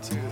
two,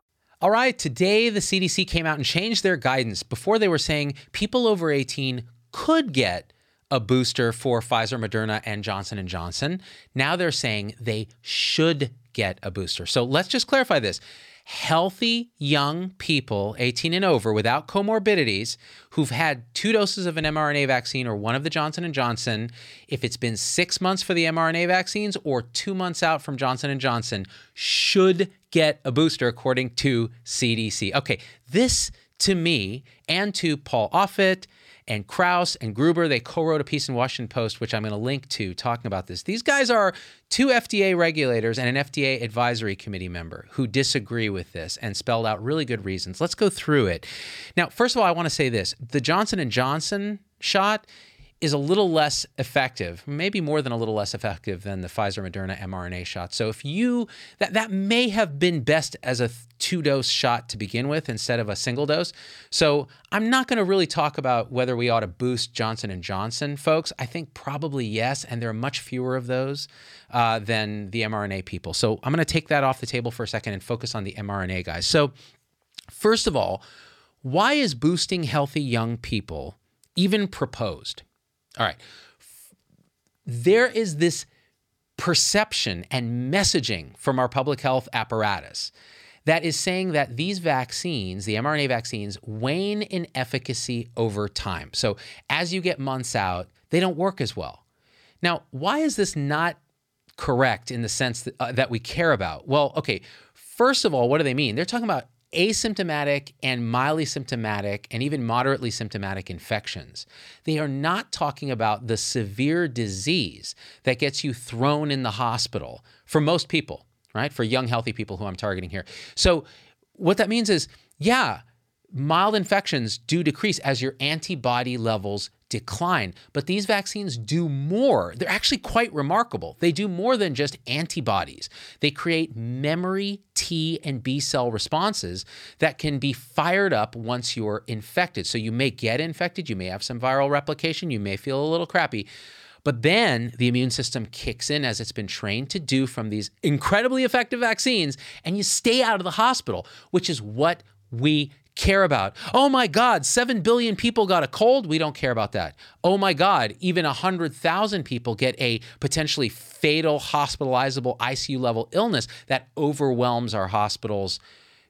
All right, today the CDC came out and changed their guidance. Before they were saying people over 18 could get a booster for Pfizer, Moderna, and Johnson & Johnson. Now they're saying they should get a booster. So let's just clarify this healthy young people 18 and over without comorbidities who've had two doses of an mRNA vaccine or one of the Johnson & Johnson if it's been 6 months for the mRNA vaccines or 2 months out from Johnson & Johnson should get a booster according to CDC. Okay, this to me and to Paul Offit and Krause and Gruber, they co wrote a piece in Washington Post, which I'm going to link to, talking about this. These guys are two FDA regulators and an FDA advisory committee member who disagree with this and spelled out really good reasons. Let's go through it. Now, first of all, I want to say this the Johnson & Johnson shot is a little less effective, maybe more than a little less effective than the Pfizer Moderna mRNA shot. So if you that that may have been best as a two dose shot to begin with instead of a single dose. So I'm not going to really talk about whether we ought to boost Johnson and Johnson, folks. I think probably yes, and there are much fewer of those uh, than the mRNA people. So I'm going to take that off the table for a second and focus on the mRNA guys. So first of all, why is boosting healthy young people even proposed? All right. There is this perception and messaging from our public health apparatus that is saying that these vaccines, the mRNA vaccines, wane in efficacy over time. So as you get months out, they don't work as well. Now, why is this not correct in the sense that, uh, that we care about? Well, okay, first of all, what do they mean? They're talking about asymptomatic and mildly symptomatic and even moderately symptomatic infections. They are not talking about the severe disease that gets you thrown in the hospital for most people, right? For young, healthy people who I'm targeting here. So, what that means is, yeah, mild infections do decrease as your antibody levels decline. But these vaccines do more. They're actually quite remarkable. They do more than just antibodies, they create memory T and B cell responses that can be fired up once you're infected. So you may get infected, you may have some viral replication, you may feel a little crappy. But then the immune system kicks in as it's been trained to do from these incredibly effective vaccines, and you stay out of the hospital, which is what we care about. Oh my God, 7 billion people got a cold. We don't care about that. Oh my God, even 100,000 people get a potentially fatal, hospitalizable ICU level illness that overwhelms our hospitals,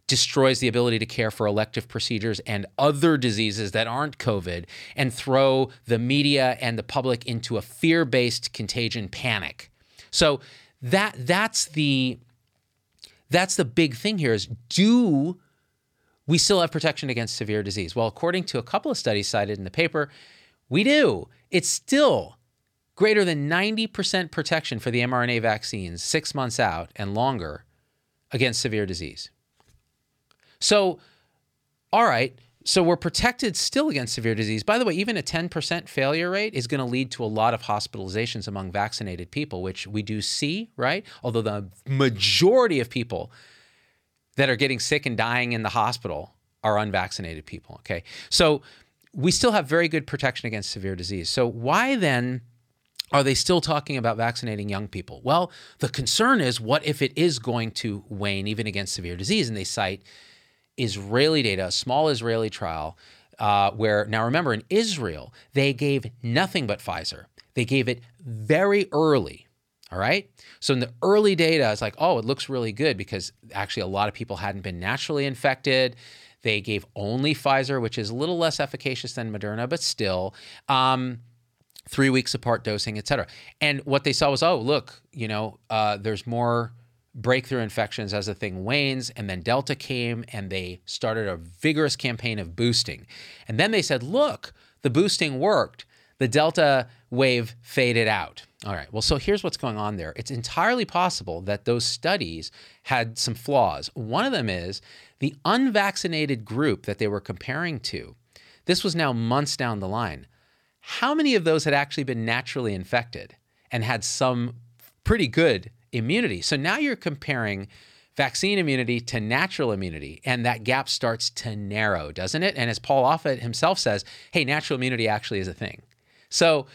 destroys the ability to care for elective procedures and other diseases that aren't COVID, and throw the media and the public into a fear based contagion panic. So that that's the that's the big thing here is do we still have protection against severe disease. Well, according to a couple of studies cited in the paper, we do. It's still greater than 90% protection for the mRNA vaccines six months out and longer against severe disease. So, all right, so we're protected still against severe disease. By the way, even a 10% failure rate is going to lead to a lot of hospitalizations among vaccinated people, which we do see, right? Although the majority of people that are getting sick and dying in the hospital are unvaccinated people. Okay. So we still have very good protection against severe disease. So why then are they still talking about vaccinating young people? Well, the concern is what if it is going to wane even against severe disease? And they cite Israeli data, a small Israeli trial, uh, where now remember in Israel, they gave nothing but Pfizer. They gave it very early. All right. So in the early data, it's like, oh, it looks really good because actually a lot of people hadn't been naturally infected. They gave only Pfizer, which is a little less efficacious than Moderna, but still. Um, three weeks apart dosing, et cetera. And what they saw was, oh, look, you know, uh, there's more breakthrough infections as the thing wanes. And then Delta came and they started a vigorous campaign of boosting. And then they said, look, the boosting worked. The Delta wave faded out. All right. Well, so here's what's going on there. It's entirely possible that those studies had some flaws. One of them is the unvaccinated group that they were comparing to. This was now months down the line. How many of those had actually been naturally infected and had some pretty good immunity? So now you're comparing vaccine immunity to natural immunity, and that gap starts to narrow, doesn't it? And as Paul Offit himself says, hey, natural immunity actually is a thing. So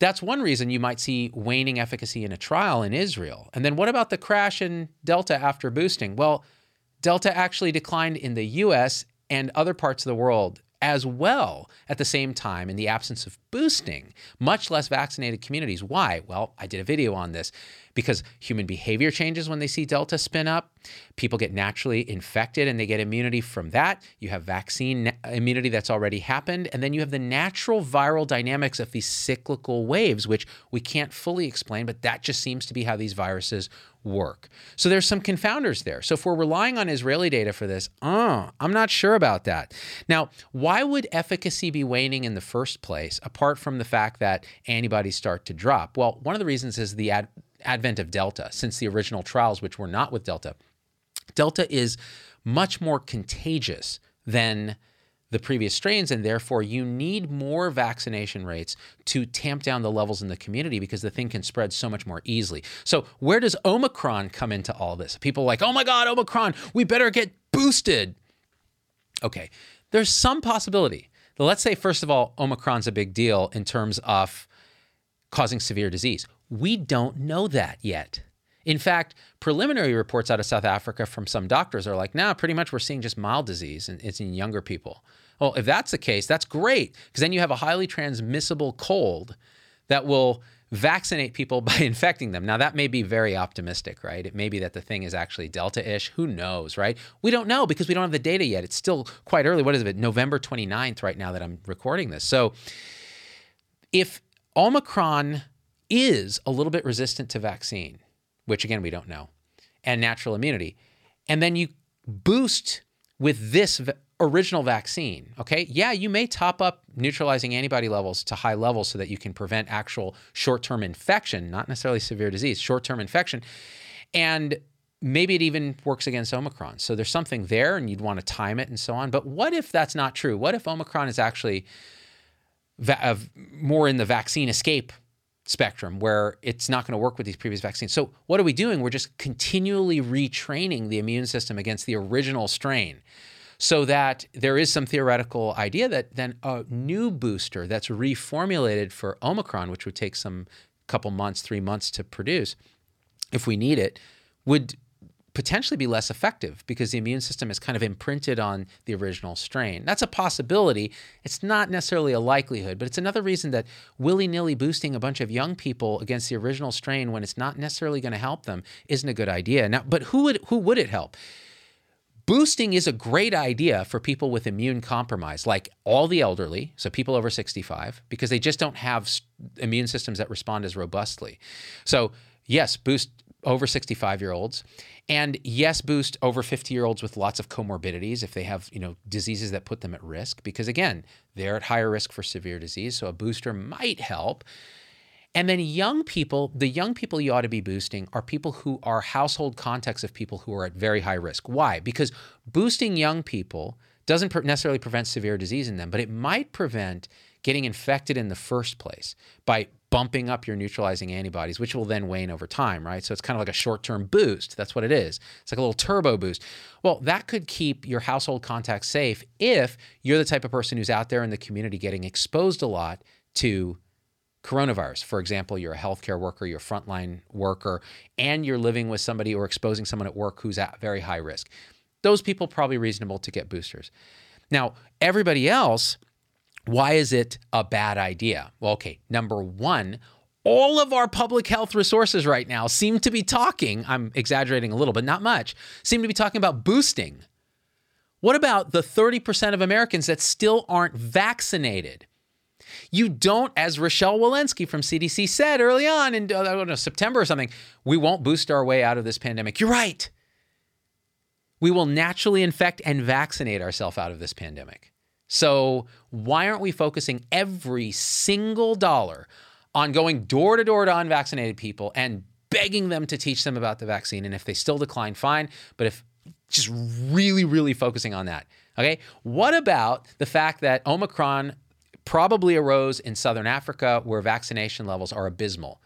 that's one reason you might see waning efficacy in a trial in Israel. And then what about the crash in Delta after boosting? Well, Delta actually declined in the US and other parts of the world as well at the same time in the absence of boosting much less vaccinated communities. Why? Well, I did a video on this because human behavior changes when they see Delta spin up. People get naturally infected and they get immunity from that. You have vaccine immunity that's already happened. And then you have the natural viral dynamics of these cyclical waves, which we can't fully explain, but that just seems to be how these viruses work. So there's some confounders there. So if we're relying on Israeli data for this, uh, I'm not sure about that. Now, why would efficacy be waning in the first place, apart from the fact that antibodies start to drop? Well, one of the reasons is the ad- advent of Delta since the original trials, which were not with Delta. Delta is much more contagious than the previous strains, and therefore you need more vaccination rates to tamp down the levels in the community because the thing can spread so much more easily. So, where does Omicron come into all this? People like, oh my God, Omicron, we better get boosted. Okay, there's some possibility. Let's say, first of all, Omicron's a big deal in terms of causing severe disease. We don't know that yet. In fact, preliminary reports out of South Africa from some doctors are like, nah, pretty much we're seeing just mild disease and it's in younger people. Well, if that's the case, that's great because then you have a highly transmissible cold that will vaccinate people by infecting them. Now, that may be very optimistic, right? It may be that the thing is actually Delta ish. Who knows, right? We don't know because we don't have the data yet. It's still quite early. What is it? November 29th, right now that I'm recording this. So, if Omicron is a little bit resistant to vaccine, which again, we don't know, and natural immunity, and then you boost with this original vaccine, okay? Yeah, you may top up neutralizing antibody levels to high levels so that you can prevent actual short term infection, not necessarily severe disease, short term infection. And maybe it even works against Omicron. So there's something there and you'd want to time it and so on. But what if that's not true? What if Omicron is actually va- uh, more in the vaccine escape spectrum where it's not going to work with these previous vaccines. So, what are we doing? We're just continually retraining the immune system against the original strain so that there is some theoretical idea that then a new booster that's reformulated for Omicron, which would take some couple months, three months to produce, if we need it, would potentially be less effective because the immune system is kind of imprinted on the original strain. That's a possibility. It's not necessarily a likelihood, but it's another reason that willy nilly boosting a bunch of young people against the original strain when it's not necessarily going to help them isn't a good idea. Now, but who would who would it help? Boosting is a great idea for people with immune compromise, like all the elderly, so people over 65, because they just don't have immune systems that respond as robustly. So, yes, boost over 65 year olds. And yes, boost over 50 year olds with lots of comorbidities if they have, you know, diseases that put them at risk because again, they're at higher risk for severe disease, so a booster might help. And then young people, the young people you ought to be boosting are people who are household contacts of people who are at very high risk. Why? Because boosting young people doesn't necessarily prevent severe disease in them, but it might prevent getting infected in the first place by bumping up your neutralizing antibodies, which will then wane over time, right? So it's kind of like a short term boost. That's what it is. It's like a little turbo boost. Well, that could keep your household contacts safe if you're the type of person who's out there in the community getting exposed a lot to coronavirus. For example, you're a healthcare worker, you're a frontline worker, and you're living with somebody or exposing someone at work who's at very high risk. those people probably reasonable to get boosters. Now, everybody else, why is it a bad idea? Well, okay, number one, all of our public health resources right now seem to be talking, I'm exaggerating a little, but not much, seem to be talking about boosting. What about the 30% of Americans that still aren't vaccinated? You don't, as Rochelle Walensky from CDC said early on in know, September or something, we won't boost our way out of this pandemic. You're right. We will naturally infect and vaccinate ourselves out of this pandemic. So, why aren't we focusing every single dollar on going door to door to unvaccinated people and begging them to teach them about the vaccine? And if they still decline, fine. But if just really, really focusing on that. Okay. What about the fact that Omicron probably arose in Southern Africa where vaccination levels are abysmal?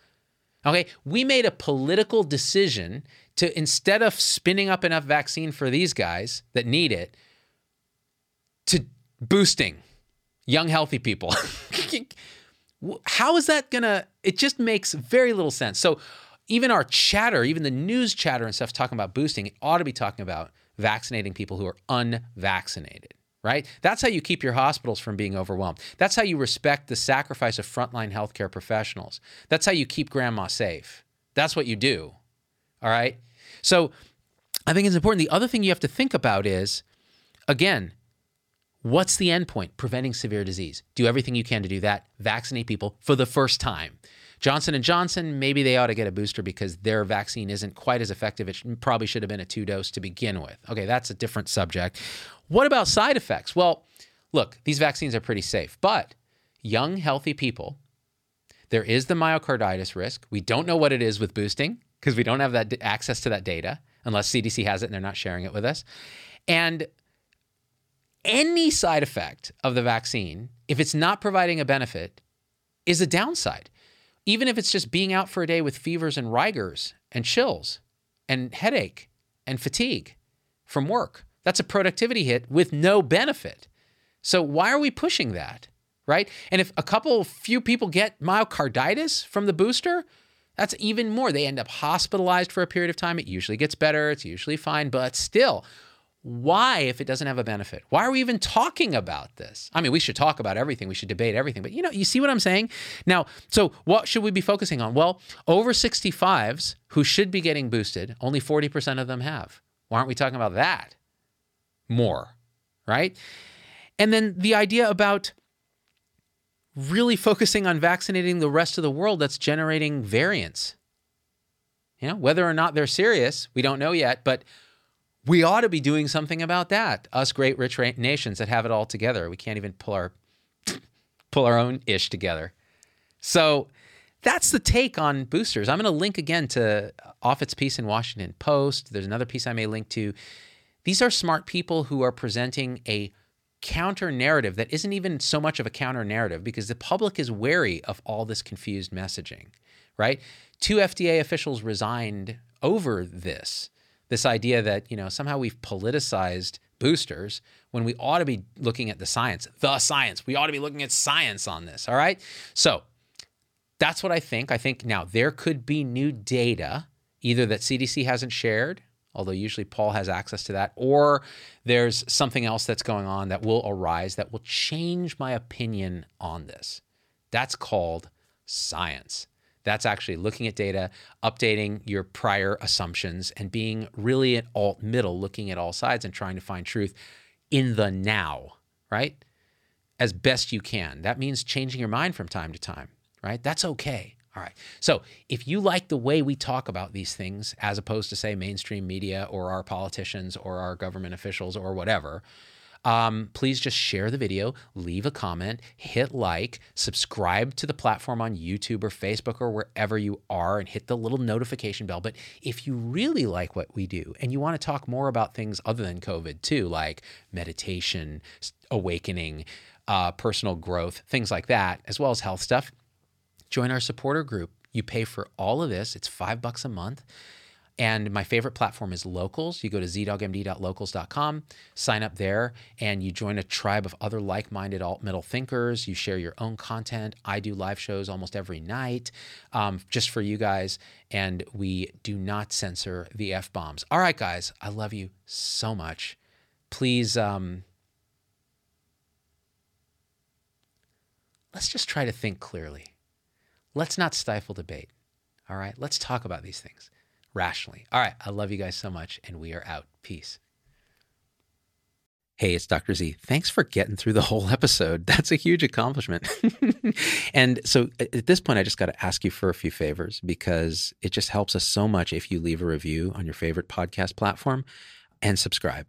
Okay. We made a political decision to instead of spinning up enough vaccine for these guys that need it, to boosting young, healthy people. How is that gonna? It just makes very little sense. So, even our chatter, even the news chatter and stuff talking about boosting, it ought to be talking about vaccinating people who are unvaccinated, right? That's how you keep your hospitals from being overwhelmed. That's how you respect the sacrifice of frontline healthcare professionals. That's how you keep grandma safe. That's what you do. All right. So I think it's important. The other thing you have to think about is, again, what's the end point? Preventing severe disease. Do everything you can to do that. Vaccinate people for the first time. Johnson and Johnson, maybe they ought to get a booster because their vaccine isn't quite as effective. It probably should have been a two dose to begin with. Okay, that's a different subject. What about side effects? Well, look, these vaccines are pretty safe, but young, healthy people, there is the myocarditis risk. We don't know what it is with boosting because we don't have that access to that data unless CDC has it and they're not sharing it with us. And any side effect of the vaccine, if it's not providing a benefit, is a downside. Even if it's just being out for a day with fevers and rigors and chills and headache and fatigue from work, that's a productivity hit with no benefit. So why are we pushing that? Right? And if a couple few people get myocarditis from the booster, that's even more. They end up hospitalized for a period of time. It usually gets better, it's usually fine, but still, why if it doesn't have a benefit? Why are we even talking about this? I mean, we should talk about everything, we should debate everything, but you know, you see what I'm saying? Now, so what should we be focusing on? Well, over 65s who should be getting boosted, only 40% of them have. Why aren't we talking about that more? Right? And then the idea about really focusing on vaccinating the rest of the world that's generating variants. You know, whether or not they're serious, we don't know yet, but we ought to be doing something about that. Us great rich nations that have it all together. We can't even pull our pull our own ish together. So that's the take on boosters. I'm going to link again to Offit's piece in Washington Post. There's another piece I may link to. These are smart people who are presenting a counter narrative that isn't even so much of a counter narrative because the public is wary of all this confused messaging, right? Two FDA officials resigned over this. This idea that, you know, somehow we've politicized boosters when we ought to be looking at the science, the science. We ought to be looking at science on this, all right? So, that's what I think. I think now there could be new data either that CDC hasn't shared although usually Paul has access to that, or there's something else that's going on that will arise that will change my opinion on this. That's called science. That's actually looking at data, updating your prior assumptions, and being really at alt middle, looking at all sides and trying to find truth in the now, right? As best you can. That means changing your mind from time to time, right? That's okay. All right. So if you like the way we talk about these things, as opposed to, say, mainstream media or our politicians or our government officials or whatever, um, please just share the video, leave a comment, hit like, subscribe to the platform on YouTube or Facebook or wherever you are, and hit the little notification bell. But if you really like what we do and you want to talk more about things other than COVID too, like meditation, awakening, uh, personal growth, things like that, as well as health stuff, join our supporter group. You pay for all of this. It's five bucks a month. And my favorite platform is Locals. You go to zdoggmd.locals.com, sign up there, and you join a tribe of other like minded alt middle thinkers. You share your own content. I do live shows almost every night um, just for you guys. And we do not censor the F bombs. All right, guys, I love you so much. Please, um, let's just try to think clearly. Let's not stifle debate. All right, let's talk about these things rationally. All right, I love you guys so much, and we are out. Peace. Hey, it's Dr. Z. Thanks for getting through the whole episode. That's a huge accomplishment. and so at this point, I just got to ask you for a few favors because it just helps us so much if you leave a review on your favorite podcast platform and subscribe